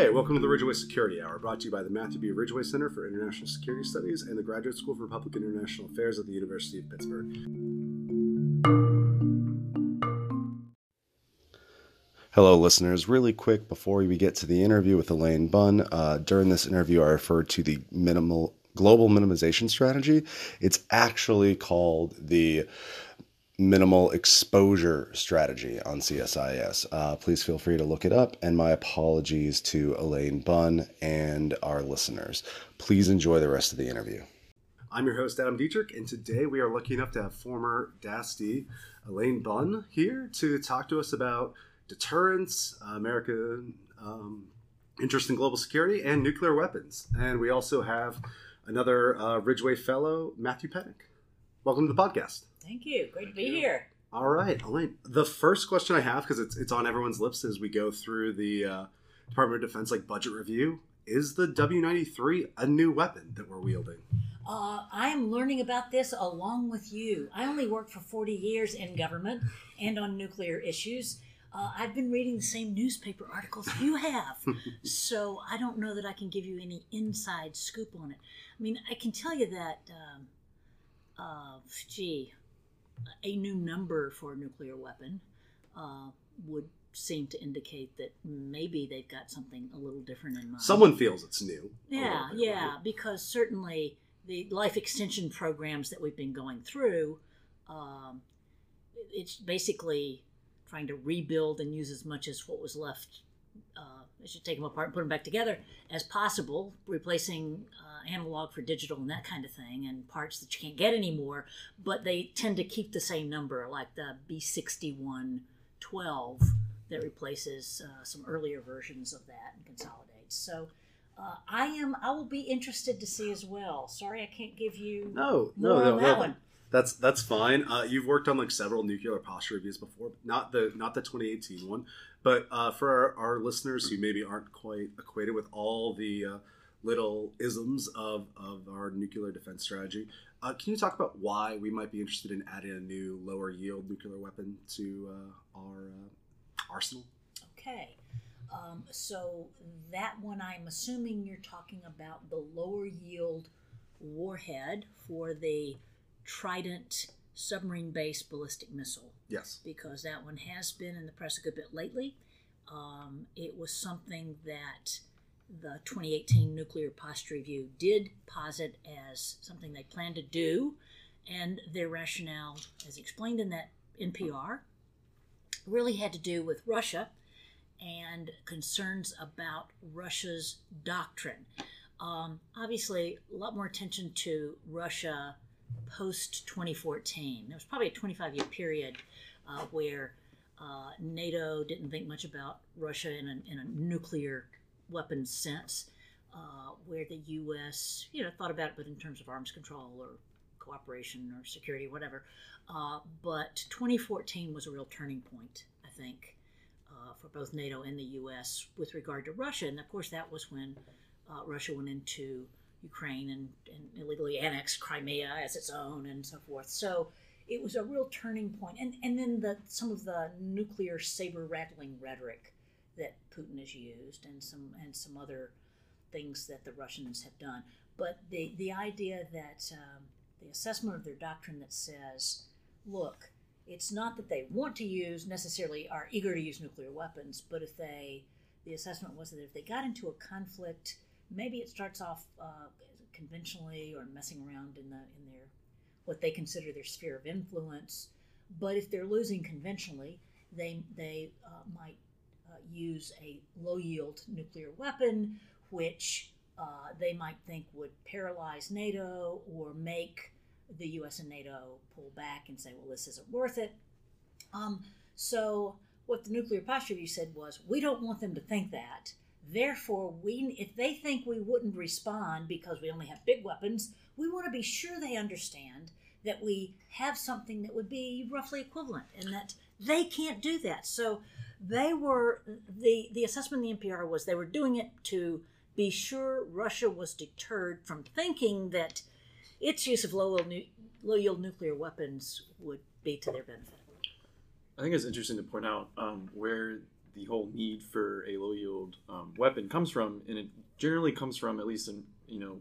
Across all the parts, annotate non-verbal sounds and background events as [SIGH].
Hey, welcome to the Ridgway Security Hour, brought to you by the Matthew B. Ridgway Center for International Security Studies and the Graduate School for Public and International Affairs at the University of Pittsburgh. Hello, listeners. Really quick before we get to the interview with Elaine Bunn, uh, during this interview, I referred to the minimal global minimization strategy. It's actually called the minimal exposure strategy on CSIS. Uh, please feel free to look it up. And my apologies to Elaine Bunn and our listeners. Please enjoy the rest of the interview. I'm your host, Adam Dietrich, and today we are lucky enough to have former DASD Elaine Bunn here to talk to us about deterrence, American um, interest in global security, and nuclear weapons. And we also have another uh, Ridgway Fellow, Matthew Pennick. Welcome to the podcast. Thank you. Great to be here. All right, Elaine. The first question I have, because it's it's on everyone's lips as we go through the uh, Department of Defense like budget review, is the W ninety three a new weapon that we're wielding? Uh, I am learning about this along with you. I only worked for forty years in government and on nuclear issues. Uh, I've been reading the same newspaper articles you have, [LAUGHS] so I don't know that I can give you any inside scoop on it. I mean, I can tell you that, um, uh, gee, a new number for a nuclear weapon uh, would seem to indicate that maybe they've got something a little different in mind. Someone feels it's new. Yeah, bit, yeah, right? because certainly the life extension programs that we've been going through, um, it's basically trying to rebuild and use as much as what was left. Uh, I should take them apart and put them back together as possible, replacing uh, analog for digital and that kind of thing, and parts that you can't get anymore. But they tend to keep the same number, like the B6112 that replaces uh, some earlier versions of that and consolidates. So. Uh, I am. I will be interested to see as well. Sorry, I can't give you no, no, no, that no. one. That's that's fine. Uh, you've worked on like several nuclear posture reviews before, not the not the 2018 one, but uh, for our, our, listeners who maybe aren't quite acquainted with all the uh, little isms of, of our nuclear defense strategy, uh, can you talk about why we might be interested in adding a new lower yield nuclear weapon to uh, our uh, arsenal? Okay. Um, so that one, I'm assuming you're talking about the lower yield warhead for the Trident submarine based ballistic missile. Yes. Because that one has been in the press a good bit lately. Um, it was something that the 2018 Nuclear Posture Review did posit as something they plan to do, and their rationale, as explained in that NPR, really had to do with Russia and concerns about Russia's doctrine. Um, obviously, a lot more attention to Russia post 2014. There was probably a 25 year period uh, where uh, NATO didn't think much about Russia in a, in a nuclear weapons sense, uh, where the U.S. you know thought about it, but in terms of arms control or cooperation or security, whatever. Uh, but 2014 was a real turning point, I think, uh, for both NATO and the U.S. with regard to Russia, and of course that was when uh, Russia went into Ukraine and, and illegally annexed Crimea as its own and so forth. So it was a real turning point. And, and then the, some of the nuclear saber rattling rhetoric that Putin has used and some, and some other things that the Russians have done. But the, the idea that um, the assessment of their doctrine that says, look, it's not that they want to use necessarily are eager to use nuclear weapons, but if they, the assessment was that if they got into a conflict maybe it starts off uh, conventionally or messing around in the in their what they consider their sphere of influence. But if they're losing conventionally, they they uh, might use a low yield nuclear weapon, which uh, they might think would paralyze NATO or make the U.S. and NATO pull back and say, "Well, this isn't worth it." Um, so what the nuclear posture review said was, we don't want them to think that. Therefore, we if they think we wouldn't respond because we only have big weapons, we want to be sure they understand that we have something that would be roughly equivalent and that they can't do that. So they were the the assessment in the NPR was they were doing it to be sure Russia was deterred from thinking that its use of low low yield nuclear weapons would be to their benefit. I think it's interesting to point out um, where the whole need for a low yield um, weapon comes from, and it generally comes from, at least in you know,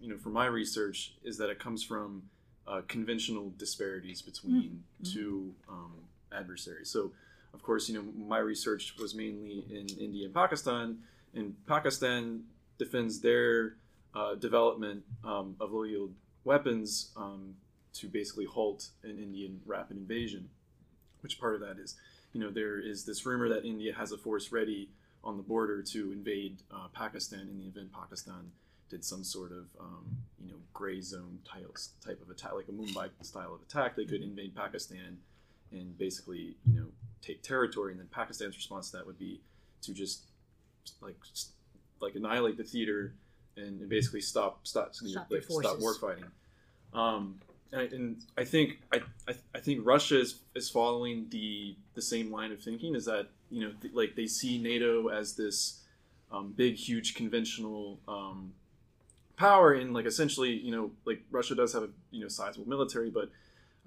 you know, from my research, is that it comes from uh, conventional disparities between Mm-hmm. two um, adversaries. So, of course, you know, my research was mainly in India and Pakistan, and Pakistan defends their uh, development um, of low yield weapons um, to basically halt an Indian rapid invasion. Which part of that is, you know, there is this rumor that India has a force ready on the border to invade uh, Pakistan in the event Pakistan did some sort of, um, you know, gray zone type, type of attack, like a Mumbai style of attack. They could invade Pakistan and basically, you know, take territory. And then Pakistan's response to that would be to just like s- like annihilate the theater and, and basically stop stop Stop like, stop war fighting. Um, and, I, and I think I, I, I think Russia is, is following the the same line of thinking. Is that you know th- like they see NATO as this um, big, huge conventional um, power, and like essentially you know like Russia does have a you know sizable military, but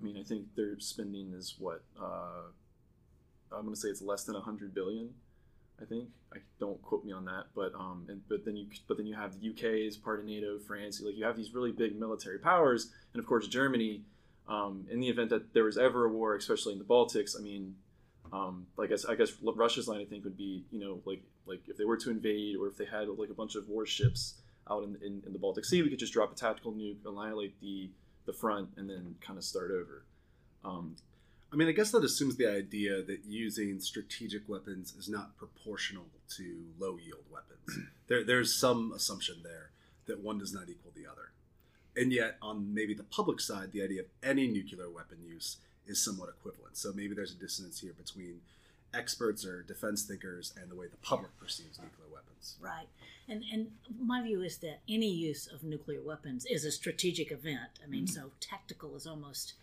I mean I think their spending is what uh, I'm going to say it's less than hundred billion. I think I don't quote me on that, but um, and, but then you but then you have the UK as part of NATO, France, like you have these really big military powers, and of course Germany. Um, in the event that there was ever a war, especially in the Baltics, I mean, um, like I guess, I guess Russia's line I think would be you know like like if they were to invade or if they had like a bunch of warships out in, in, in the Baltic Sea, we could just drop a tactical nuke, annihilate the the front, and then kind of start over. Um, I mean, I guess that assumes the idea that using strategic weapons is not proportional to low yield weapons. [CLEARS THROAT] there, there's some assumption there that one does not equal the other. And yet, on maybe the public side, the idea of any nuclear weapon use is somewhat equivalent. So maybe there's a dissonance here between experts or defense thinkers and the way the public perceives nuclear weapons. Right. And and my view is that any use of nuclear weapons is a strategic event. I mean, so tactical is almost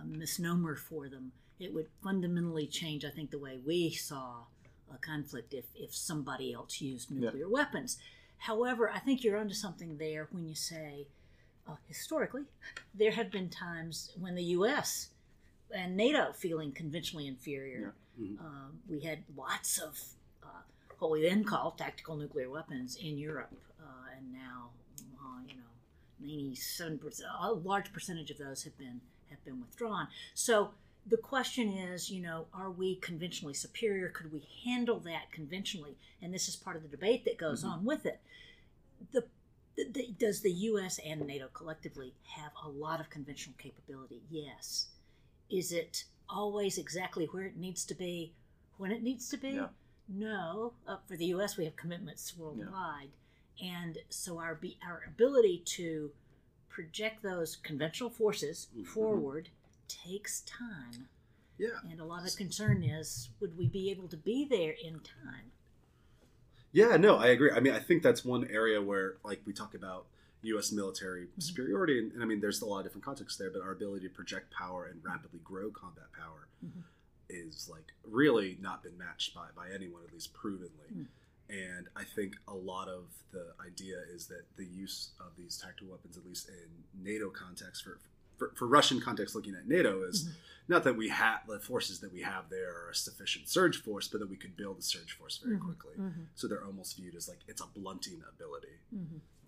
a misnomer for them. It would fundamentally change, I think, the way we saw a conflict if, if somebody else used nuclear weapons. However, I think you're onto something there when you say, uh, historically, there have been times when the U.S. and NATO feeling conventionally inferior. Mhm. Um, we had lots of uh, what we then call tactical nuclear weapons in Europe, uh, and now, uh, you know, ninety-seven percent, a large percentage of those have been have been withdrawn. So the question is, you know, are we conventionally superior? Could we handle that conventionally? And this is part of the debate that goes on with it. The does the U.S. and NATO collectively have a lot of conventional capability? Yes. Is it always exactly where it needs to be when it needs to be? Yeah. No. Uh, for the U.S., we have commitments worldwide, and so our be, our ability to project those conventional forces Mhm. forward takes time. Yeah. And a lot of concern is would we be able to be there in time? Yeah, no, I agree. I mean, I think that's one area where, like, we talk about U.S. military superiority, and, and I mean, there's a lot of different contexts there, but our ability to project power and rapidly grow combat power Mhm. is like really not been matched by by anyone, at least provenly. Mm. And I think a lot of the idea is that the use of these tactical weapons, at least in NATO context, for for, for Russian context, looking at NATO, is Mhm. not that we have the forces that we have there are a sufficient surge force, but that we could build a surge force very Mhm. quickly. Mm-hmm. So they're almost viewed as like it's a blunting ability.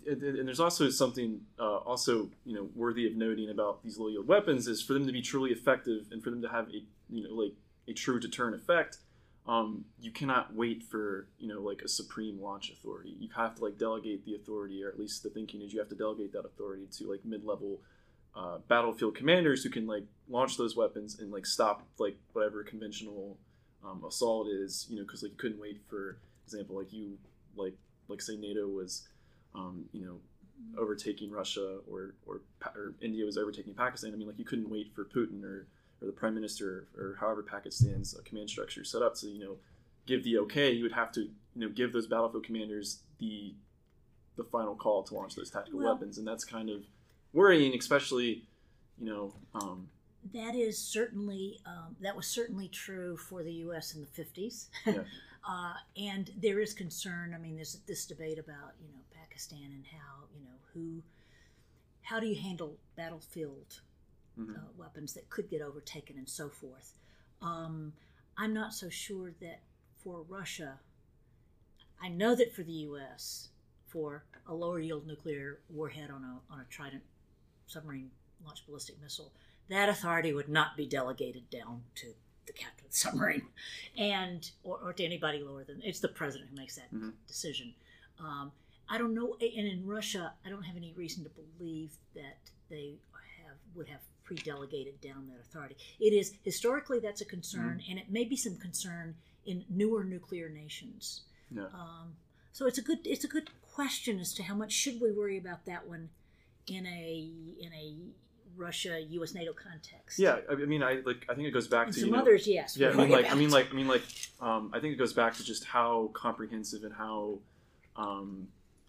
And, and there's also something uh, also you know worthy of noting about these low yield weapons is for them to be truly effective and for them to have a you know like a true deterrent effect um, you cannot wait for you know like a supreme launch authority. You have to like delegate the authority or at least the thinking is you have to delegate that authority to like mid-level uh, battlefield commanders who can like launch those weapons and like stop like whatever conventional um, assault is you know because like you couldn't wait for example like you like like say nato was um, you know, overtaking Russia or, or or India was overtaking Pakistan. I mean, like you couldn't wait for Putin or, or the prime minister or however Pakistan's uh, command structure is set up to you know give the okay. You would have to you know give those battlefield commanders the the final call to launch those tactical Well- weapons, and that's kind of worrying, especially you know. Um, That is certainly um, that was certainly true for the U.S. in the fifties, Yeah. [LAUGHS] uh, and there is concern. I mean, there's this debate about you know Pakistan and how you know who, how do you handle battlefield mhm. uh, weapons that could get overtaken and so forth. Um, I'm not so sure that for Russia, I know that for the U.S., for a lower yield nuclear warhead on a, on a Trident submarine launched ballistic missile, that authority would not be delegated down to the captain of the submarine. And or, or to anybody lower than it's the president who makes that Mhm. decision. Um, i don't know and in russia i don't have any reason to believe that they have would have pre-delegated down that authority. It is historically that's a concern and it may be some concern in newer nuclear nations. Yeah. um, so it's a good it's a good question as to how much should we worry about that one in a in a Russia U.S. NATO context. Yeah, I mean, I like. I think it goes back and to some you know, others, yes. Yeah, I mean, like, I mean, like, I mean, like, um, I think it goes back to just how comprehensive and how, um,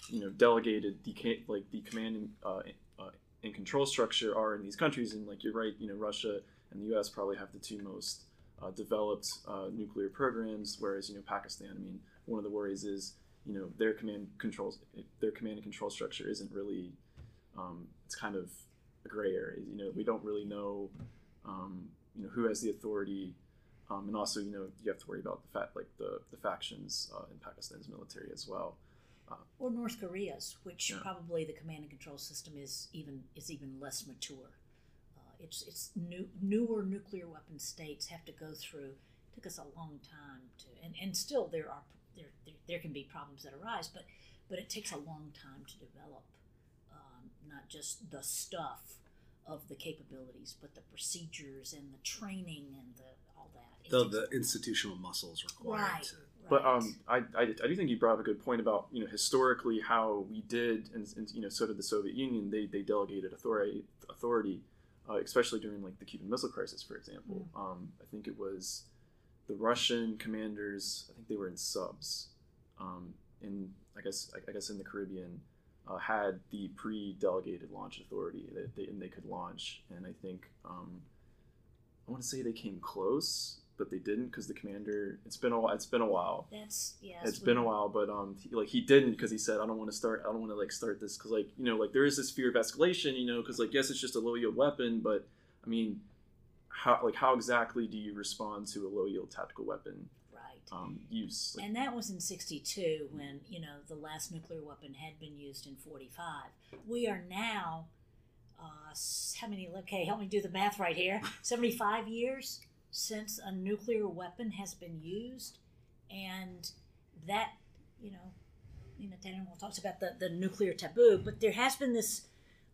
you know, delegated the like the command and, uh, uh, and control structure are in these countries. And like you're right, you know, Russia and the U.S. probably have the two most uh, developed uh, nuclear programs, whereas you know Pakistan. I mean, one of the worries is you know their command controls their command and control structure isn't really. Um, it's kind of gray area. You know, we don't really know. Um, you know who has the authority um, and also, you know, you have to worry about the fact, like the, the factions uh, in Pakistan's military as well. or North Korea's, which Yeah. probably the command and control system is even is even less mature. Uh, it's it's new, newer nuclear weapon states have to go through. Took us a long time to, and, and still there are there, there there can be problems that arise, but but it takes a long time to develop not just the stuff of the capabilities, but the procedures and the training and the all that. The, the institutional muscles required Right. to. But um, I, I, I do think you brought up a good point about you know historically how we did, and, and you know so did the Soviet Union. They, they delegated authority authority, uh, especially during like the Cuban Missile Crisis, for example. Um, I think it was the Russian commanders. I think they were in subs, um, in I guess I, I guess in the Caribbean, uh, had the pre-delegated launch authority that they and they could launch. And I think um, I want to say they came close, but they didn't because the commander. It's been a while. It's been a while. that's yeah. It's been a while, but um, he, like he didn't because he said, "I don't want to start. I don't want to like start this because like you know like there is this fear of escalation, you know, because like yes, it's just a low yield weapon, but I mean, how like how exactly do you respond to a low yield tactical weapon. Um, use? Like, And that was in 62 when, you know, the last nuclear weapon had been used in 45. We are now, uh, how many, okay, help me do the math right here. [LAUGHS] 75 years since a nuclear weapon has been used. And that, you know, you know, Daniel talks about the, the nuclear taboo, but there has been this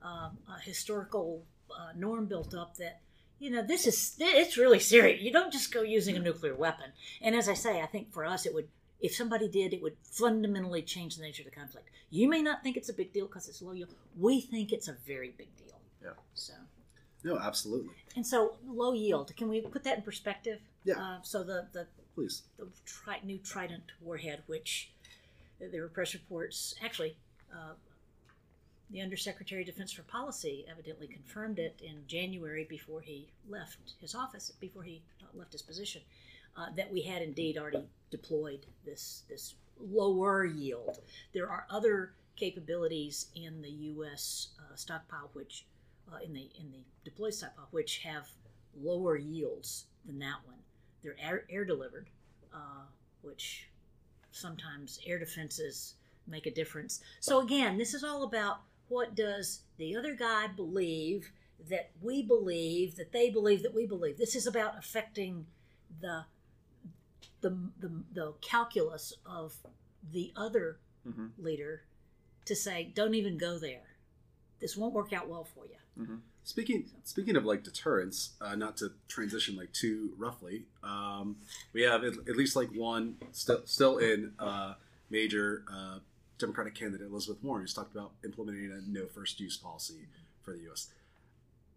um, uh, historical uh, norm built up that, you know, this is, it's really serious. You don't just go using a nuclear weapon. And as I say, I think for us, it would, if somebody did, it would fundamentally change the nature of the conflict. You may not think it's a big deal because it's low yield. We think it's a very big deal. Yeah. So, No, absolutely. and so low yield. Can we put that in perspective? Yeah. Uh, so the the Please. the tri- new Trident warhead, which there were press reports. Actually, uh, the Undersecretary of Defense for Policy evidently confirmed it in January before he left his office, before he uh, left his position, uh, that we had indeed already deployed this this lower yield. There are other capabilities in the U.S. Uh, stockpile, which uh, in the in the deployed stockpile, which have lower yields than that one. They're air, air delivered, uh, which sometimes air defenses make a difference. So again, this is all about what does the other guy believe that we believe that they believe that we believe. This is about affecting the the the, the calculus of the other Mhm. leader to say, don't even go there. This won't work out well for you. Speaking speaking of like deterrence, uh, not to transition like too roughly, um, we have at, at least like one still still in uh, major uh, Democratic candidate Elizabeth Warren, who's talked about implementing a no first use policy for the U.S.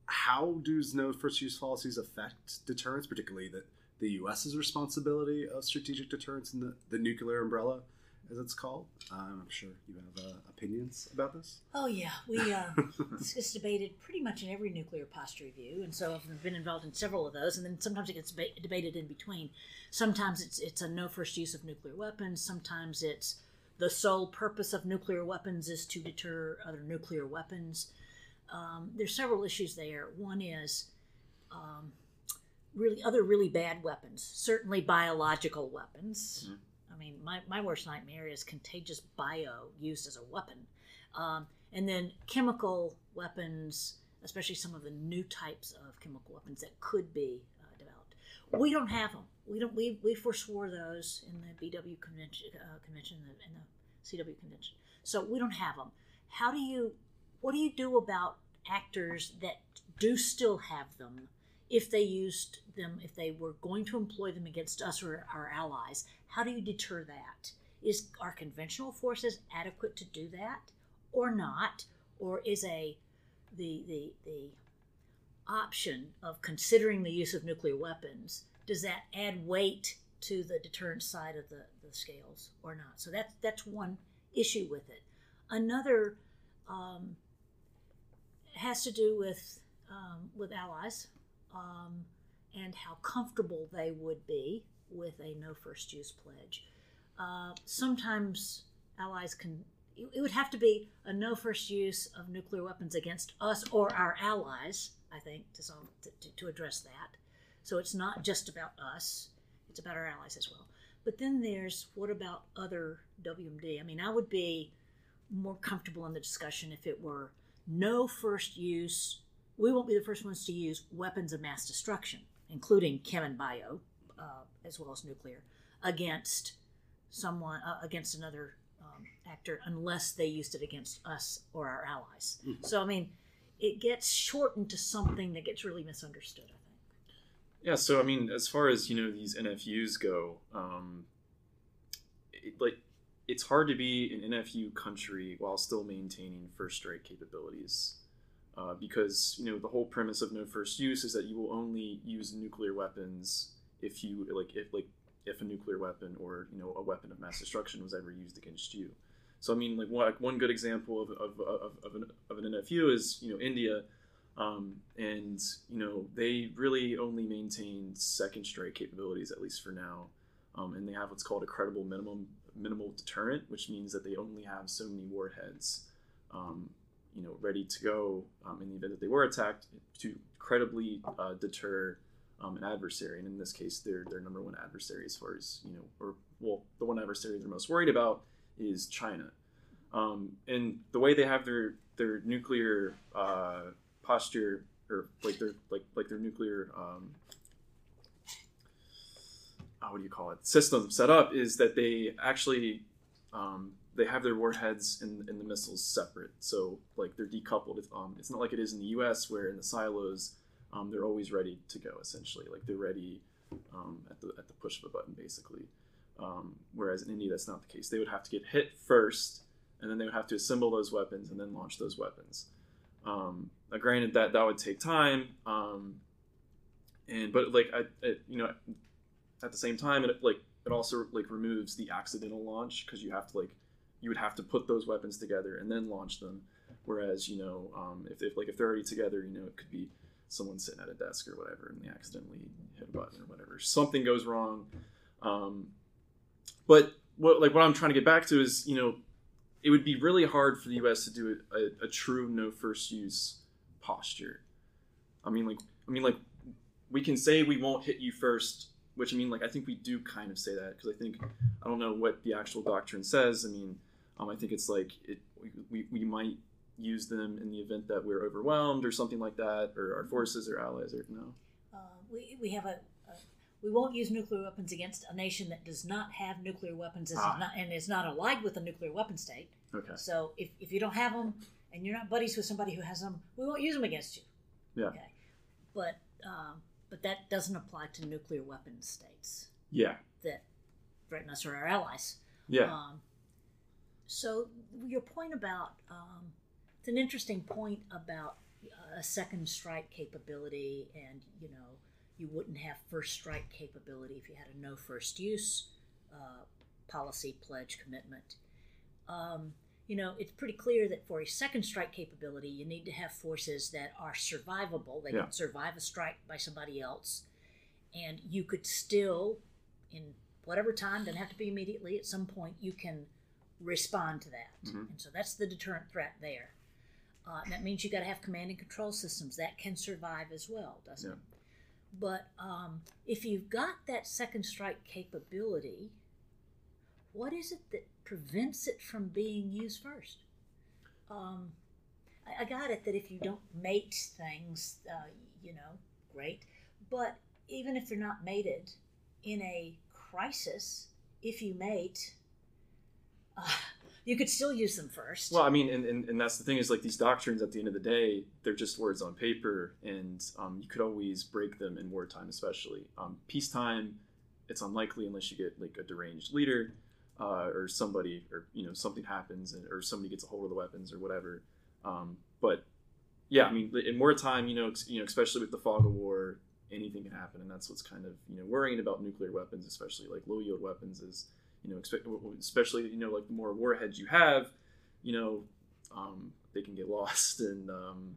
How does no first use policies affect deterrence, particularly that the U.S.'s responsibility of strategic deterrence in the, the nuclear umbrella, as it's called? Um, I'm sure you have uh, opinions about this. Oh yeah, we uh, [LAUGHS] this is debated pretty much in every nuclear posture review, and so I've been involved in several of those. And then sometimes it gets deba- debated in between. Sometimes it's it's a no first use of nuclear weapons. Sometimes it's the sole purpose of nuclear weapons is to deter other nuclear weapons. Um, there's several issues there. One is um, really other really bad weapons. Certainly biological weapons. I mean, my, my worst nightmare is contagious bio used as a weapon. Um, and then chemical weapons, especially some of the new types of chemical weapons that could be uh, developed. We don't have them. We don't. We, we forswore those in the BW convention, uh, convention, and the, CW convention. So we don't have them. How do you? What do you do about actors that do still have them? If they used them, if they were going to employ them against us or our allies, how do you deter that? Is our conventional forces adequate to do that, or not? Or is a the the the option of considering the use of nuclear weapons does that add weight to the deterrent side of the, the scales or not? So that's that's one issue with it. Another um, has to do with um, with allies um, and how comfortable they would be with a no first use pledge. Uh, sometimes allies can. It would have to be a no first use of nuclear weapons against us or our allies. I think to solve to, to address that. So it's not just about us; it's about our allies as well. But then there's what about other WMD? I mean, I would be more comfortable in the discussion if it were no first use. We won't be the first ones to use weapons of mass destruction, including chem and bio, uh, as well as nuclear, against someone uh, against another um, actor, unless they used it against us or our allies. Mhm. So I mean, it gets shortened to something that gets really misunderstood. Yeah, so I mean, as far as you know, these NFUs go, um, it, like it's hard to be an NFU country while still maintaining first strike capabilities, uh, because you know the whole premise of no first use is that you will only use nuclear weapons if you like if like if a nuclear weapon or you know a weapon of mass destruction was ever used against you. So I mean, like one, like one good example of, of, of, of, an, of an NFU is you know India um, and you know they really only maintain second strike capabilities at least for now. Um, and they have what's called a credible minimum minimal deterrent which means that they only have so many warheads um, you know ready to go um, in the event that they were attacked to credibly uh, deter um, an adversary. And in this case their their number one adversary as far as you know or well the one adversary they're most worried about is China. Um, and the way they have their their nuclear uh, posture or like their like like their nuclear um, uh, what do you call it? System set up is that they actually um, they have their warheads and, and the missiles separate. So like they're decoupled. It's, um, it's not like it is in the us where in the silos um, they're always ready to go essentially. Like they're ready um, at, the, at the push of a button basically. Um, whereas in india that's not the case. They would have to get hit first and then they would have to assemble those weapons and then launch those weapons. Um, now, granted that that would take time, um, and but like I, it, you know, at the same time, it like it also like removes the accidental launch because you have to like you would have to put those weapons together and then launch them. Whereas you know, um, if, if like if they're already together, you know, it could be someone sitting at a desk or whatever, and they accidentally hit a button or whatever. Something goes wrong. Um, but what like what I'm trying to get back to is you know it would be really hard for the U.S. to do a, a, a, true no first use posture. I mean, like, I mean, like, we can say we won't hit you first, which I mean, like, I think we do kind of say that because I think I don't know what the actual doctrine says. I mean, um, I think it's like it we, we might use them in the event that we're overwhelmed or something like that, or our forces or allies or no. Uh, we we have a, we won't use nuclear weapons against a nation that does not have nuclear weapons Ah. not, and is not allied with a nuclear weapon state. Okay. So if, if you don't have them and you're not buddies with somebody who has them, we won't use them against you. Yeah. Okay. But um, but that doesn't apply to nuclear weapon states Yeah. that threaten us or our allies. Yeah. Um, so your point about um, it's an interesting point about uh, a second strike capability, and you know you wouldn't have first strike capability if you had a no first use uh, policy pledge commitment. Um, you know, it's pretty clear that for a second strike capability, you need to have forces that are survivable. They Yeah. can survive a strike by somebody else, and you could still, in whatever time, doesn't have to be immediately. At some point, you can respond to that, Mhm. and so that's the deterrent threat there. Uh, that means you got to have command and control systems that can survive as well, doesn't Yeah. it? But um, if you've got that second strike capability, what is it that prevents it from being used first? Um, I, I got it that if you don't mate things, uh, you know, great. But even if they're not mated, in a crisis, if you mate, uh, you could still use them first. Well, I mean, and, and, and that's the thing is like these doctrines at the end of the day, they're just words on paper, and um, you could always break them in wartime, especially. Um, peacetime, it's unlikely unless you get like a deranged leader uh, or somebody, or you know something happens, and, or somebody gets a hold of the weapons or whatever. Um, but yeah, I mean, in wartime, you know, ex- you know, especially with the fog of war, anything can happen, and that's what's kind of you know worrying about nuclear weapons, especially like low yield weapons, is you know, especially you know, like the more warheads you have, you know, um, they can get [LAUGHS] lost and um,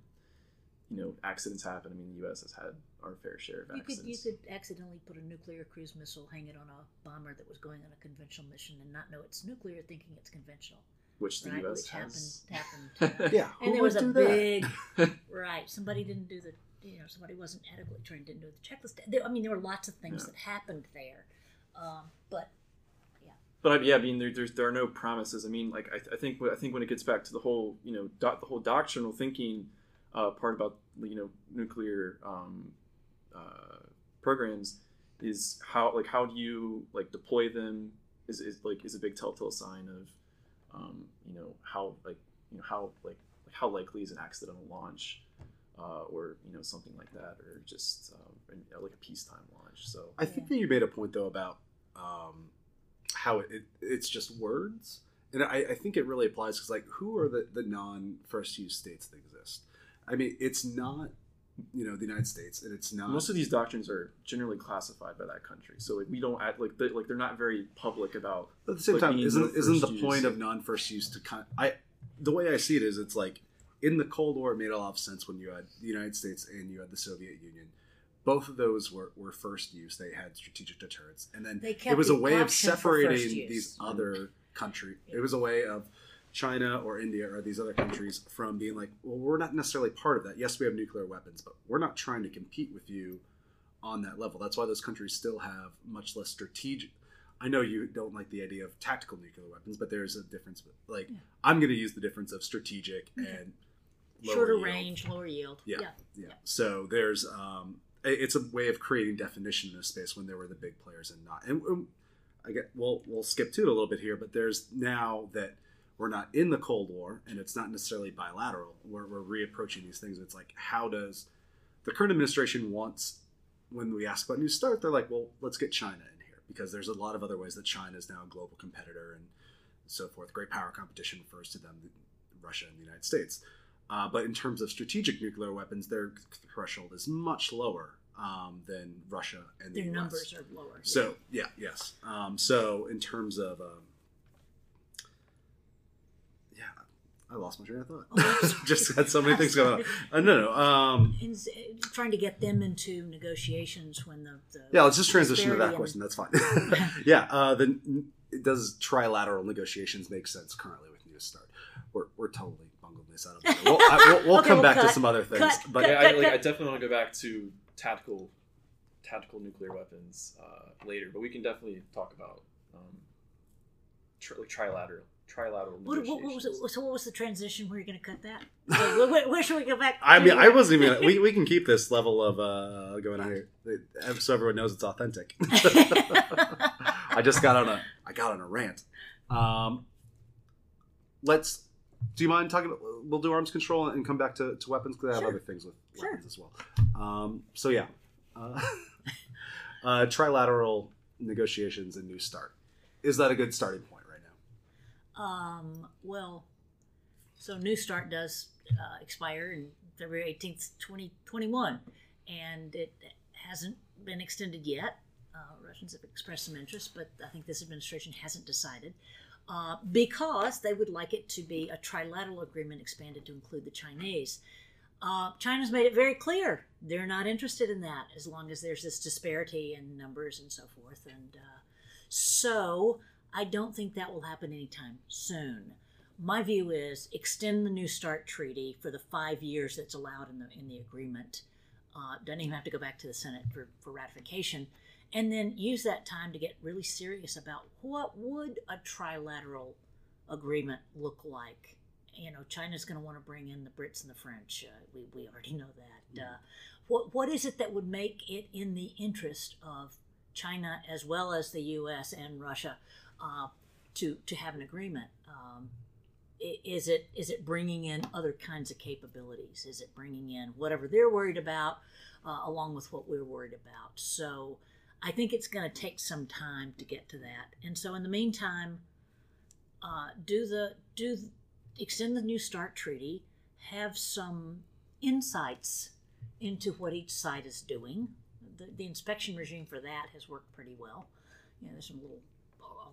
you know, accidents happen. I mean, the U.S. has had our fair share of you could, you could accidentally put a nuclear cruise missile, hang it on a bomber that was going on a conventional mission, and not know it's nuclear, thinking it's conventional. which the right, U.S. which has. happened. [LAUGHS] happened. Yeah, and there who was a that? big [LAUGHS] right. Somebody didn't do the, you know, somebody wasn't adequately trained, didn't do the checklist. There, I mean, there were lots of things Yeah. that happened there, um, but yeah. But I, yeah, I mean, there, there's there are no promises. I mean, like I, I think I think when it gets back to the whole you know doc, the whole doctrinal thinking uh, part about you know nuclear um, uh, programs is how like how do you like deploy them is, is like is a big telltale sign of um, you know how like you know how like, like how likely is an accidental launch uh, or you know something like that or just um, like a peacetime launch. So I think that you made a point though about um, how it, it, it's just words, and I, I think it really applies because like who are the, the non first use states that exist? I mean, it's not you know the United States, and it's not most of these doctrines are generally classified by that country so like we don't act like they, like they're not very public about But at the same like time, isn't isn't the first point of non first use to kind? I the way I see it is, it's like in the Cold War, it made a lot of sense when you had the United States and you had the Soviet Union. Both of those were, were first use. They had strategic deterrence, and then it was a way of separating these other countries. Yeah. It was a way of China or India or these other countries from being like, well, we're not necessarily part of that. Yes, we have nuclear weapons, but we're not trying to compete with you on that level. That's why those countries still have much less strategic. I know you don't like the idea of tactical nuclear weapons, but there's a difference. Like, Yeah. I'm going to use the difference of strategic Yeah. and shorter yield. range, lower yield. Yeah. yeah. Yeah. So there's um, it's a way of creating definition in a space when there were the big players and not. And um, I get we'll we'll skip to it a little bit here, but there's now that we're not in the Cold War and it's not necessarily bilateral. We're we're reapproaching these things. It's like how does the current administration wants when we ask about New Start, they're like, well, let's get China in here because there's a lot of other ways that China is now a global competitor and so forth. Great power competition refers to them, Russia and the United States. Uh, but in terms of strategic nuclear weapons, their threshold is much lower um, than Russia and the Their US. numbers are lower. So yeah, yes. Um, so in terms of um, yeah, I lost my train of thought. Oh, [LAUGHS] Just [LAUGHS] had so many things going on. Uh, no, no. Um, In, trying to get them into negotiations when the, the yeah, let's just transition to that disparity question. That's fine. [LAUGHS] yeah. Uh, the does trilateral negotiations make sense currently with New Start? We're, we're totally bungled this out of the We'll, I, we'll, we'll Okay, come we'll back to some other things, Cut. but Cut. Yeah, I, like, I definitely want to go back to tactical, tactical nuclear weapons uh, later, but we can definitely talk about um, tri- like trilateral, trilateral What, what, what was it? So what was the transition? Where you're going to cut that? where, where- where should we go back? [LAUGHS] I mean, I wasn't even. We, we can keep this [LAUGHS] level of uh, going on here, so everyone knows it's authentic. [LAUGHS] I just got on a I got on a rant. Um, let's. Do you mind talking? About, We'll do arms control and come back to, to weapons because I have Sure. other things with Sure. weapons as well. Um, so yeah, uh, uh, trilateral negotiations and new start. Is that a good starting point right now? Um, well, so New Start does uh, expire in February 18th, 2021, and it hasn't been extended yet. Uh, Russians have expressed some interest, but I think this administration hasn't decided uh, because they would like it to be a trilateral agreement expanded to include the Chinese. Uh, China's made it very clear they're not interested in that as long as there's this disparity in numbers and so forth. And uh, so I don't think that will happen anytime soon. My view is extend the New START treaty for the five years that's allowed in the in the agreement, Uh, doesn't even have to go back to the Senate for, for ratification. And then use that time to get really serious about what would a trilateral agreement look like. You know, China's going to want to bring in the Brits and the French. Uh, we, we already know that. Uh, what what is it that would make it in the interest of China as well as the U.S. and Russia uh, to to have an agreement? Um, is it is it bringing in other kinds of capabilities? Is it bringing in whatever they're worried about, uh, along with what we're worried about? So I think it's going to take some time to get to that. And so in the meantime, uh, do the do extend the New START treaty, have some insights into what each side is doing. The, the inspection regime for that has worked pretty well. You know, there's some little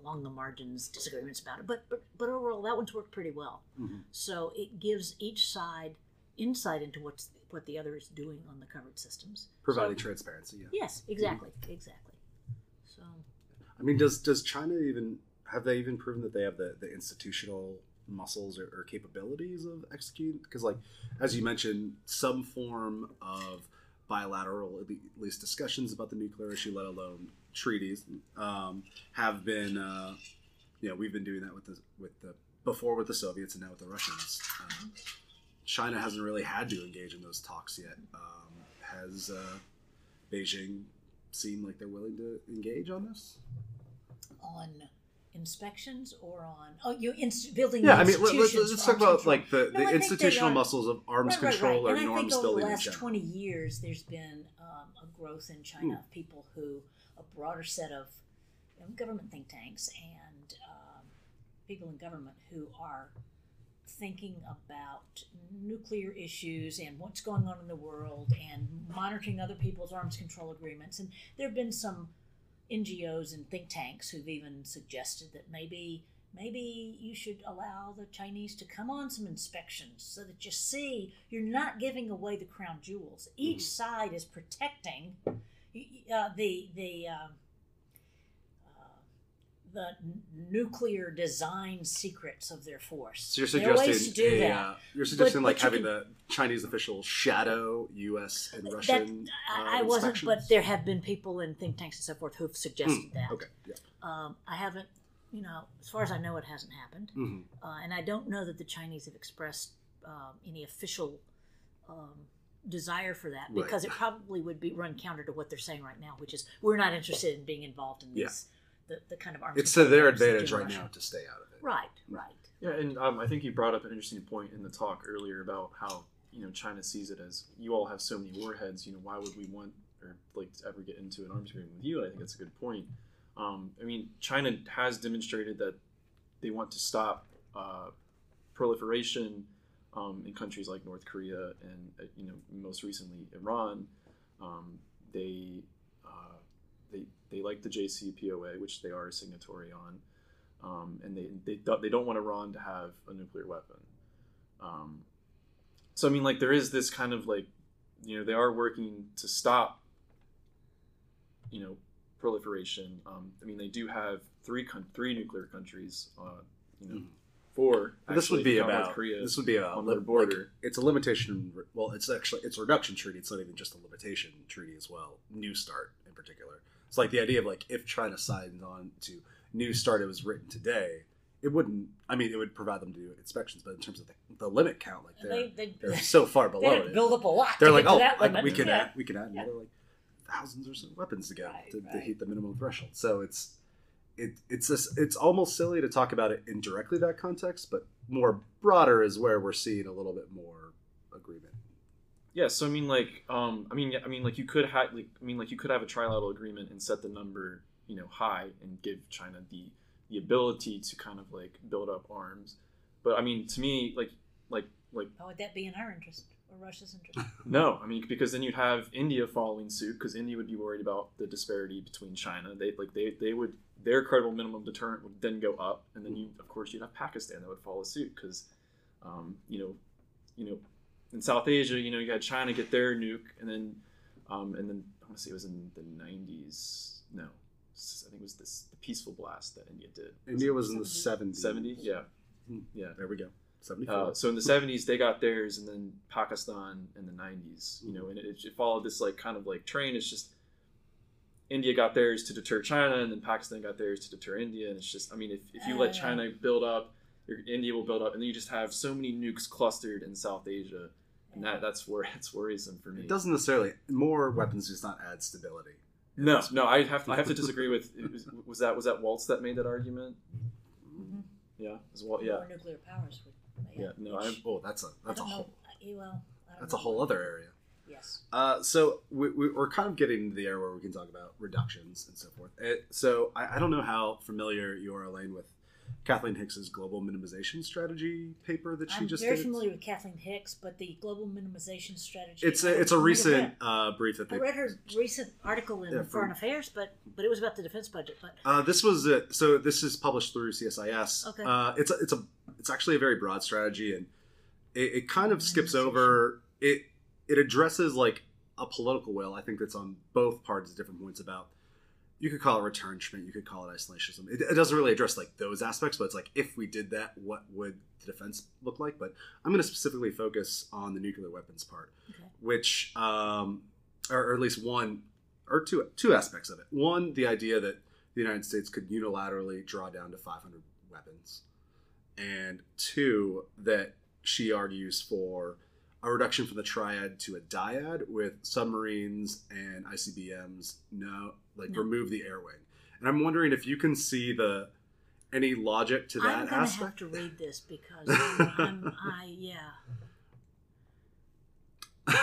along the margins disagreements about it, but but, but overall that one's worked pretty well. Mhm. So it gives each side insight into what's what the other is doing on the covered systems. Providing So- transparency. Yeah. yes, exactly, exactly. So I mean, does does China even have they even proven that they have the, the institutional muscles or, or capabilities of executing? Because, like as you mentioned, some form of bilateral, at least discussions about the nuclear issue, let alone treaties, um, have been. Uh, we've been doing that with the with the before with the Soviets and now with the Russians. Um, China hasn't really had to engage in those talks yet. Um, has uh, Beijing seemed like they're willing to engage on this? on inspections or on oh you inst- building Yeah, I mean, let, let's, let's talk about control. like the, No, the institutional are- muscles of arms Right, right, control right. or and I norms think over building the last general. 20 years there's been um, a growth in China of people who a broader set of you know, government think tanks and um, people in government who are thinking about nuclear issues and what's going on in the world and monitoring other people's arms control agreements and there have been some NGOs and think tanks who've even suggested that maybe maybe you should allow the Chinese to come on some inspections so that you see you're not giving away the crown jewels. Each side is protecting uh, the the uh, the nuclear design secrets of their force. So you're suggesting do a, that. uh, you're suggesting but like you having can- the Chinese officials shadow U.S. and That- Russian. uh, I, wasn't, but there have been people in think tanks and so forth who've suggested that. Okay. Yeah. Um, I haven't, you know, as far as I know, it hasn't happened. hmm Uh, and I don't know that the Chinese have expressed um, any official um, desire for that Right. because it probably would be run counter to what they're saying right now, which is we're not interested in being involved in Yeah. these the, the kind of arms. It's to their advantage right Russia. now to stay out of it. Right, right. Yeah, and um, I think you brought up an interesting point in the talk earlier about how you know China sees it as you all have so many warheads. You know, why would we want or like to ever get into an arms agreement with you? And I think that's a good point. Um, I mean, China has demonstrated that they want to stop uh, proliferation um, in countries like North Korea and uh, you know most recently Iran. Um, they uh, they they like the JCPOA, which they are a signatory on um, and they they don't, they don't want Iran to have a nuclear weapon. Um, so I mean, like there is this kind of like, you know, they are working to stop, you know, proliferation. Um, I mean, they do have three con- three nuclear countries, uh, you know, Mhm. four. This would be if you count about Korea. this would be about on li- their border. like, it's a limitation. Well, it's actually it's a reduction treaty. It's not even just a limitation treaty as well. New Start in particular. It's like the idea of like if China signed on to New Start, it was written today. It wouldn't. I mean, it would provide them to do inspections, but in terms of the, the limit count, like they're they they, they're so far below it. build up a lot. They're like, oh, that like, we can Yeah. add we can add Yeah. another like thousands or so weapons to get Right, to, to hit the minimum threshold. So it's it it's this it's almost silly to talk about it in directly that context, but more broader is where we're seeing a little bit more agreement. Yeah, so I mean, like, um, I mean, I mean, like, you could have, like, I mean, like, you could have a trilateral agreement and set the number, you know, high and give China the the ability to kind of like build up arms. But I mean, to me, like, like, like, How would that be in our interest or Russia's interest? [LAUGHS] no, I mean, because then you'd have India following suit, because India would be worried about the disparity between China. They like they they would their credible minimum deterrent would then go up, and then you, of course, you'd have Pakistan that would follow suit, because, um, you know, you know, in South Asia, you know, you had China get their nuke, and then, um, and then I want to say it was in the '90s. No, I think it was this the peaceful blast that India did. India was in the seventies. 70 yeah Hmm. yeah There we go. 74. Uh, so in the 70s, they got theirs, and then Pakistan in the 90s. You know, and it, it followed this like kind of like train. It's just India got theirs to deter China, and then Pakistan got theirs to deter India. And it's just, I mean, if, if you let Uh. China build up, your, India will build up, and then you just have so many nukes clustered in South Asia, and that that's where [LAUGHS] it's worrisome for me. it doesn't necessarily more weapons does not add stability. No, no, I have I have to disagree with. [LAUGHS] Was, was that was that Waltz that made that argument? Mhm. Yeah, was Wal- yeah, More nuclear powers would. yeah. No, I Oh, that's a that's a don't know. whole Well, I don't that's a whole other area. Yes. Uh, so we, we, we're kind of getting into the area where we can talk about reductions and so forth. It, so I, I don't know how familiar you are, Elaine, with Kathleen Hicks's global minimization strategy paper that she I'm just very did. familiar with Kathleen Hicks, but the global minimization strategy. It's a it's a recent uh, brief that I read her recent article in Yeah, from- Foreign Affairs, but but it was about the defense budget. But Uh, this was uh, so. This is published through CSIS. Okay. Uh, it's a, it's a it's actually a very broad strategy, and it, it kind of skips over it. It addresses like a political will. I think that's on both parts at different points about. You could call it retrenchment. You could call it isolationism. It, it doesn't really address like those aspects, but it's like if we did that, what would the defense look like? But I'm going to specifically focus on the nuclear weapons part okay. which um, or, or at least one or two two aspects of it. One, the idea that the United States could unilaterally draw down to 500 weapons, and two, that she argues for a reduction from the triad to a dyad with submarines and ICBMs. No, like No. remove the air wing. And I'm wondering if you can see the any logic to that I'm to have to read this because I'm, I'm, I yeah.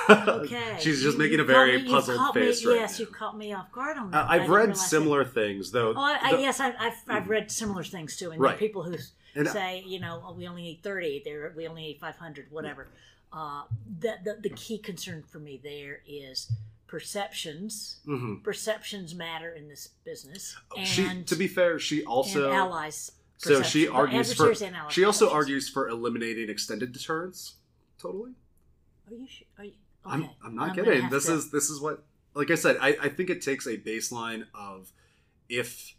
Okay. [LAUGHS] She's just You- making you a very me- puzzled caught me- face right Yes, now. you caught me off guard on Uh, that. I I've read that. similar things, though. Oh, I, I, the- yes, I, I've I've read similar things too, and Right. people who and say, you know, oh, we only need thirty. There, we only need five hundred. Whatever. Uh, the, the the key concern for me there is perceptions. Mhm. Perceptions matter in this business, and she, to be fair, she also and allies. so she argues for she also argues for eliminating extended deterrence. Totally, Are you? Are you? I'm. I'm not gonna kidding. This to- is this is what like I said. I, I think it takes a baseline of if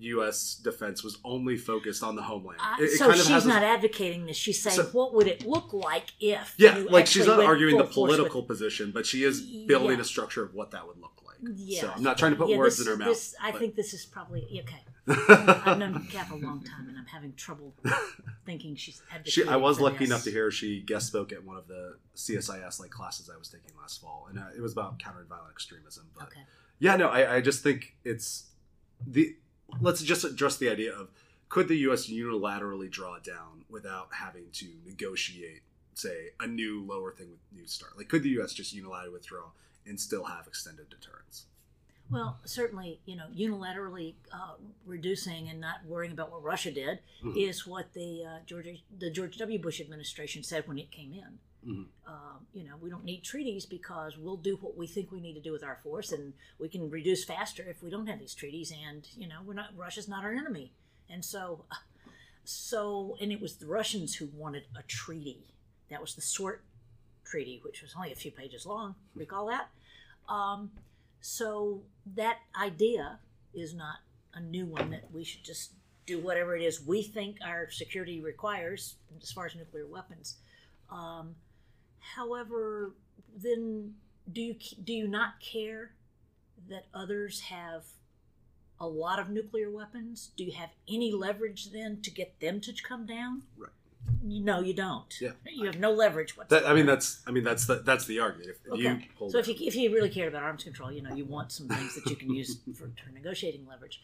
U.S. defense was only focused on the homeland. I- It- it so kind of she's not advocating this. She's saying, So- what would it look like if? yeah, like she's not arguing the force with- political position, but she is building Yeah. a structure of what that would look like. Yeah, so I'm not trying to put yeah, words this- in her mouth. this- I think this is probably okay. [LAUGHS] I've known Kath a long time, and I'm having trouble [LAUGHS] thinking she's She, advocating. I was lucky this. enough to hear she guest spoke at one of the CSIS like classes I was taking last fall, and uh, it was about counter violent extremism. But Okay. yeah, no, I, I just think it's the. Let's just address the idea of could the U.S. unilaterally draw down without having to negotiate, say, a new lower thing with New Start? Like, could the U.S. just unilaterally withdraw and still have extended deterrence? Well, certainly, you know, unilaterally uh, reducing and not worrying about what Russia did Mhm. is what the uh, George the George W. Bush administration said when it came in. Mhm. Um, you know, we don't need treaties because we'll do what we think we need to do with our force, and we can reduce faster if we don't have these treaties. And you know, we're not Russia's not our enemy, and so, so, and it was the Russians who wanted a treaty. That was the SORT treaty, which was only a few pages long. Recall that. Um, so that idea is not a new one that we should just do whatever it is we think our security requires as far as nuclear weapons. Um, however, then do you do you not care that others have a lot of nuclear weapons? Do you have any leverage then to get them to come down? Right. No, you don't. Yeah. You have no leverage whatsoever. That, I mean, that's I mean that's the that's the argument. If, if you Okay. So if you if you really cared about arms control, you know, you want some things that you can use [LAUGHS] for, for negotiating leverage.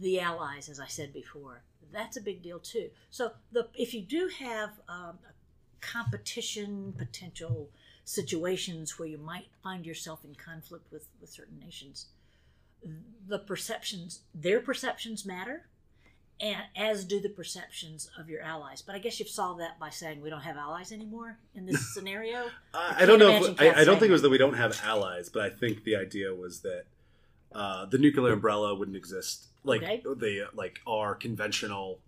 The allies, as I said before, that's a big deal too. So the if you do have um, a competition potential situations where you might find yourself in conflict with with certain nations, the perceptions their perceptions matter. And as do the perceptions of your allies, but I guess you've solved that by saying we don't have allies anymore in this [LAUGHS] scenario. I, I don't know. If, I, I don't think it was that. that we don't have allies, but I think the idea was that uh, the nuclear umbrella wouldn't exist. Like Okay. the like our conventional,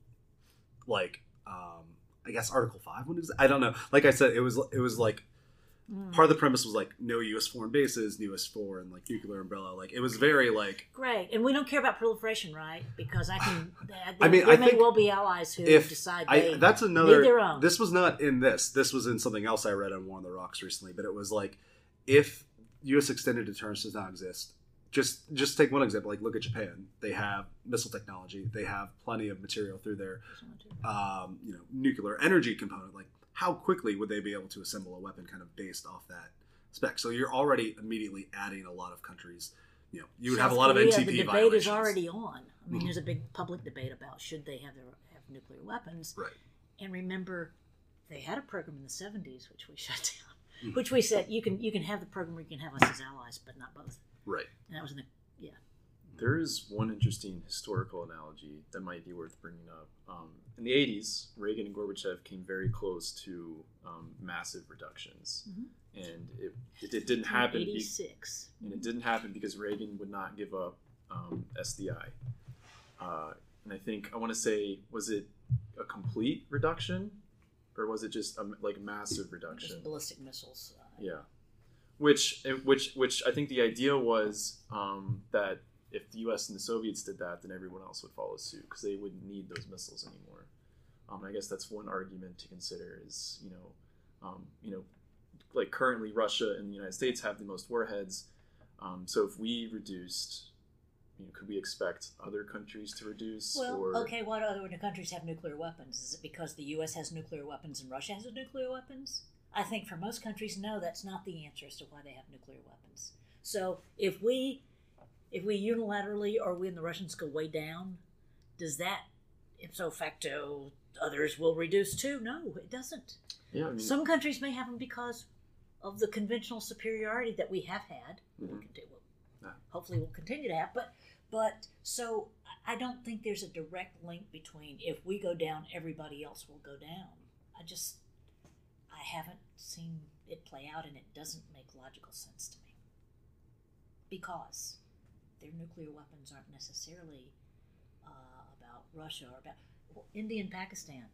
like um, I guess Article Five wouldn't. I don't know. Like I said, it was it was like Mm. part of the premise was like no U.S. foreign bases, U.S. foreign like nuclear umbrella. Like it was very like Great, and we don't care about proliferation, right? Because I can. [SIGHS] I mean, there I may well be allies who if decide I, that's another. need their own. This was not in this. This was in something else I read on War on the Rocks recently. But it was like if U.S. extended deterrence does not exist. Just just take one example. Like look at Japan. They have missile technology. They have plenty of material through their um, you know nuclear energy component. Like how quickly would they be able to assemble a weapon kind of based off that spec? So you're already immediately adding a lot of countries. You know, you would have a lot Korea, of NTP The debate violations. is already on. I mean, Mhm. there's a big public debate about should they have their, have nuclear weapons. Right. And remember, they had a program in the '70s which we shut down, Mhm. which we said you can you can have the program where you can have us as allies, but not both. Right. And that was in the There is one interesting historical analogy that might be worth bringing up. Um, in the 80s, Reagan and Gorbachev came very close to um, massive reductions. Mhm. And it, it, it didn't happen. be- '86. and it didn't happen because Reagan would not give up um, SDI. Uh, and I think I want to say, was it a complete reduction, or was it just a, like massive reduction? Just reduction? ballistic missiles. Uh, Yeah, which which which I think the idea was um, that if the U.S. and the Soviets did that, then everyone else would follow suit because they wouldn't need those missiles anymore. Um, I guess that's one argument to consider. Is you know, um, you know, like currently Russia and the United States have the most warheads. Um, so if we reduced, you know, could we expect other countries to reduce? Well, or, okay. What other countries have nuclear weapons? Is it because the U.S. has nuclear weapons and Russia has nuclear weapons? I think for most countries, no, that's not the answer as to why they have nuclear weapons. So if we, if we unilaterally or we and the Russians go way down, does that ipso facto others will reduce too? No, it doesn't. Yeah, I mean, Some countries may have them because of the conventional superiority that we have had. Mhm. conti- we'll-. Hopefully, we'll continue to have. But, but so I don't think there's a direct link between if we go down, everybody else will go down. I just I haven't seen it play out, and it doesn't make logical sense to me because their nuclear weapons aren't necessarily uh, about Russia or about well, India and Pakistan.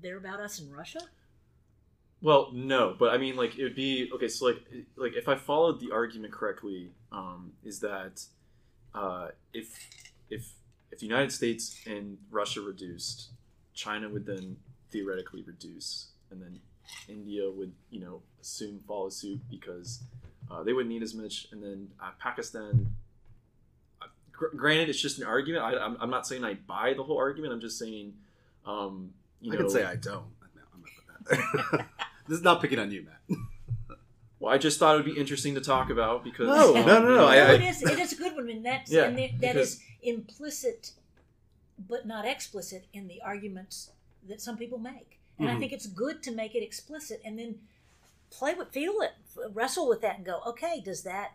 They're about us and Russia. Well, no, but I mean, like it would be okay. So, like, like if I followed the argument correctly, um, is that uh, if if if the United States and Russia reduced, China would then theoretically reduce, and then India would, you know, soon follow suit because uh, they wouldn't need as much, and then uh, Pakistan. uh, gr- Granted, it's just an argument. I, I'm, I'm not saying I buy the whole argument. I'm just saying, um, you I know, can say I don't. No, I'm not put that. [LAUGHS] this is not picking on you, Matt. Well, I just thought it would be interesting to talk about because No, um, no, no, no, you I- I- it is. It is a good one, and that's Yeah, and that- that because- is implicit, but not explicit in the arguments that some people make. And I Mhm. think it's good to make it explicit, and then play with, feel it, wrestle with that, and go, okay, does that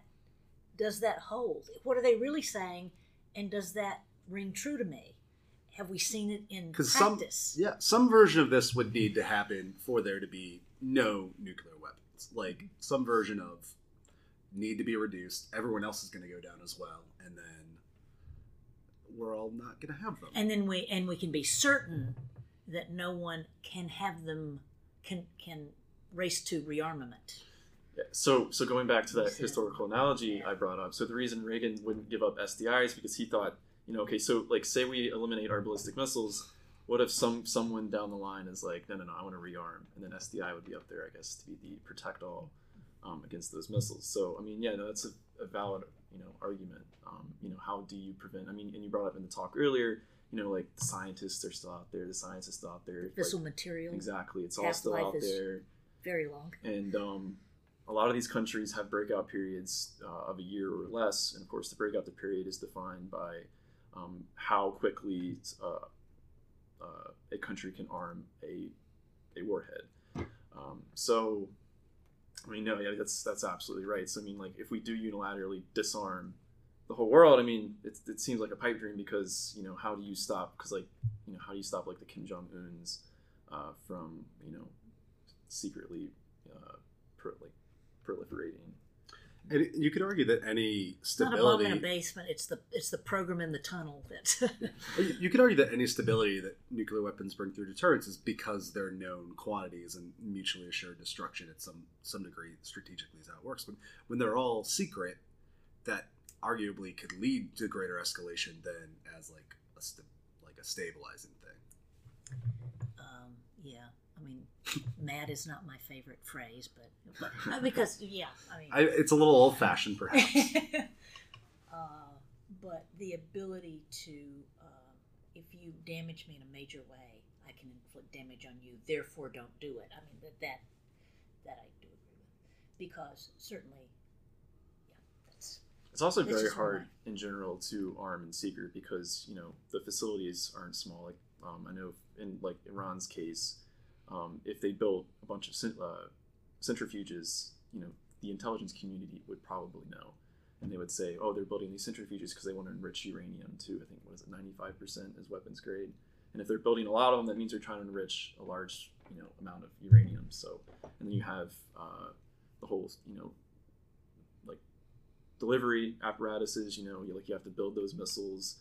does that hold? What are they really saying, and does that ring true to me? Have we seen it in Because some, practice? yeah, some version of this would need to happen for there to be no nuclear weapons. Like some version of need to be reduced. Everyone else is going to go down as well, and then we're all not going to have them. and then we and we can be certain that no one can have them can can race to rearmament. Yeah, So, so going back to that historical analogy I brought up, so the reason Reagan wouldn't give up SDI is because he thought, you know, okay, so like say we eliminate our ballistic missiles, what if some someone down the line is like, no, no, no, I want to rearm, and then SDI would be up there, I guess, to be the protect all um, against those missiles. So, I mean, yeah, no, that's a, a valid, you know, argument. Um, you know, how do you prevent? I mean, and you brought up in the talk earlier, you know, like the scientists are still out there, the scientists are still out there. like- Fissile material, exactly, it's all still out is- there very long. and um, a lot of these countries have breakout periods uh, of a year or less and of course the breakout period is defined by um, how quickly uh, uh, a country can arm a, a warhead um, so i mean no yeah that's that's absolutely right so i mean like if we do unilaterally disarm the whole world i mean it, it seems like a pipe dream because you know how do you stop because like you know how do you stop like the kim jong-uns uh, from you know secretly uh, pro, like proliferating. And you could argue that any stability. It's not a bomb in a basement. It's the it's the program in the tunnel that. [LAUGHS] you you could argue that any stability that nuclear weapons bring through deterrence is because they're known quantities and mutually assured destruction at some some degree. Strategically, is how it works. But when they're all secret, that arguably could lead to greater escalation than as like a st- like a stabilizing thing. um, yeah, I mean, mad is not my favorite phrase, but, but uh, because yeah, I mean, I, it's a little old fashioned, perhaps. [LAUGHS] uh, but the ability to, uh, if you damage me in a major way, I can inflict damage on you. Therefore, don't do it. I mean that that that I do agree with because certainly, It's also It's very hard in general to arm in secret because you know the facilities aren't small. Like um, I know in like Iran's case, um, if they built a bunch of cent- uh, centrifuges, you know the intelligence community would probably know, and they would say, "Oh, they're building these centrifuges because they want to enrich uranium too." I think what is it, ninety five percent is weapons grade, and if they're building a lot of them, that means they're trying to enrich a large you know amount of uranium. So, and then you have uh, the whole you know delivery apparatuses. You know, you, like you have to build those missiles,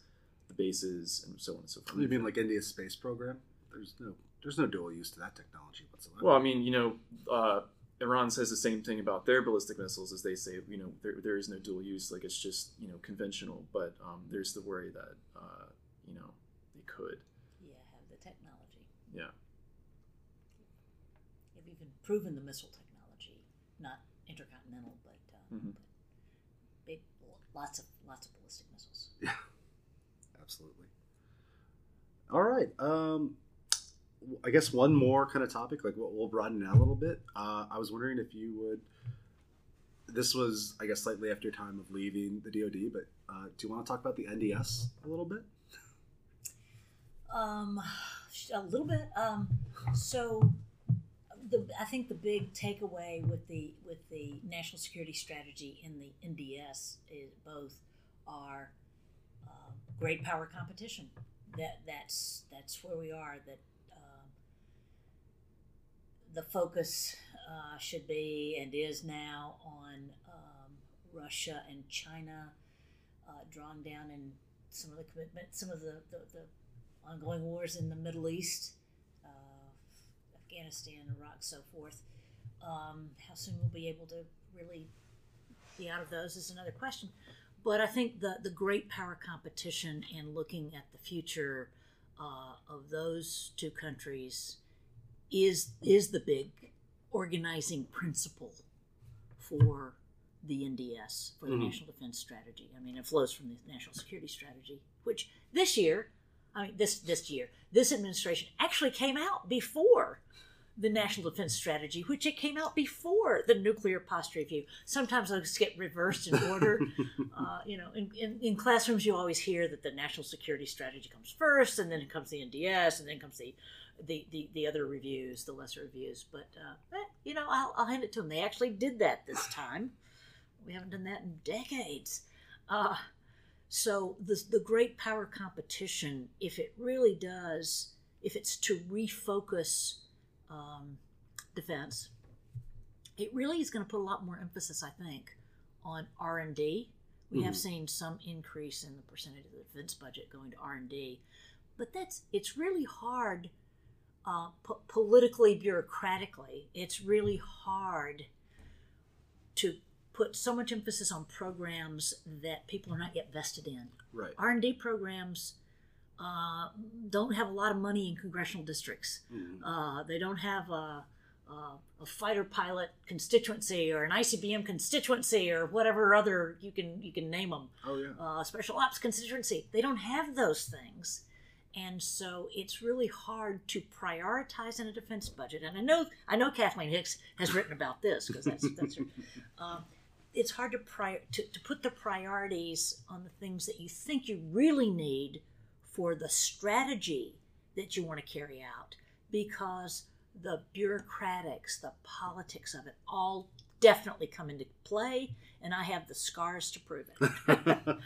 the bases, and so on and so forth. you mean like India's space program? There's no there's no dual use to that technology whatsoever. Well, I mean, you know, uh, Iran says the same thing about their ballistic missiles, as they say, you know, there, there is no dual use, like it's just you know conventional. But um, there's the worry that uh, you know they could. yeah, have the technology. Yeah. They've even proven the missile technology, not intercontinental, but, uh, Mhm. but big, lots of lots of ballistic missiles. Yeah, absolutely. All right. Um, I guess one more kind of topic, like we'll, we'll broaden it out a little bit. Uh, I was wondering if you would. This was, I guess, slightly after your time of leaving the DoD, but uh, do you want to talk about the NDS a little bit? Um, a little bit. Um, so, the I think the big takeaway with the with the national security strategy in the NDS is both are uh, great power competition. That that's that's where we are. That um, the focus uh, should be and is now on um, Russia and China, uh, drawing down in some of the commitment, some of the, the, the ongoing wars in the Middle East, uh, Afghanistan, Iraq, so forth. Um, how soon we'll be able to really be out of those is another question. But I think the, the great power competition and looking at the future uh, of those two countries is is the big organizing principle for the NDS for the Mhm. National Defense Strategy. I mean, it flows from the National Security Strategy, which this year, I mean, this this year, this administration actually came out before the National Defense Strategy, which it came out before the Nuclear Posture Review. Sometimes those get reversed in order. [LAUGHS] uh, you know, in, in, in classrooms, you always hear that the National Security Strategy comes first, and then it comes the NDS, and then comes the the, the, the other reviews, the lesser reviews. But, uh, you know, I'll, I'll hand it to them. They actually did that this time. We haven't done that in decades. Uh, so the, the great power competition, if it really does, if it's to refocus um, defense, it really is going to put a lot more emphasis, I think, on R and D. We have Mhm. seen some increase in the percentage of the defense budget going to R and D, but that's it's really hard uh, po- politically, bureaucratically. It's really hard to put so much emphasis on programs that people are not yet vested in. right. R and D programs uh, don't have a lot of money in congressional districts. Mhm. Uh, they don't have a, a, a fighter pilot constituency or an ICBM constituency or whatever other you can you can name them. Oh yeah. Uh, special ops constituency. They don't have those things, and so it's really hard to prioritize in a defense budget. And I know I know Kathleen Hicks has written about this because that's that's her. Um, [LAUGHS] it's hard to, prior, to to put the priorities on the things that you think you really need for the strategy that you want to carry out because the bureaucratics, the politics of it all definitely come into play, and I have the scars to prove it. [LAUGHS]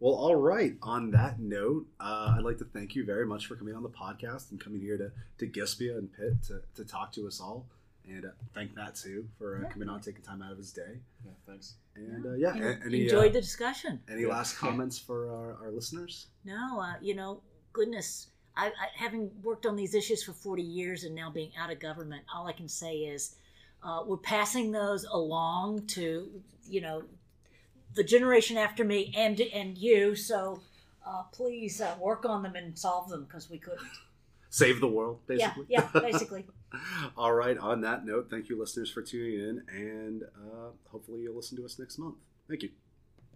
well, all right. On that note, uh, I'd like to thank you very much for coming on the podcast and coming here to, to GSPIA and Pitt to, to talk to us all. And uh, thank Matt too for uh, coming on, taking time out of his day. Yeah, thanks. And uh, yeah, En- a- any enjoyed uh, the discussion. any Yeah. last [LAUGHS] comments for our, our listeners? No, uh, you know, goodness, I, I having worked on these issues for 40 years and now being out of government, all I can say is uh, we're passing those along to, you know, the generation after me and and you. So uh, please uh, work on them and solve them because we couldn't. Save the world, basically. Yeah, yeah, [LAUGHS] basically. All right. On that note, thank you, listeners, for tuning in, and uh, hopefully you'll listen to us next month. Thank you.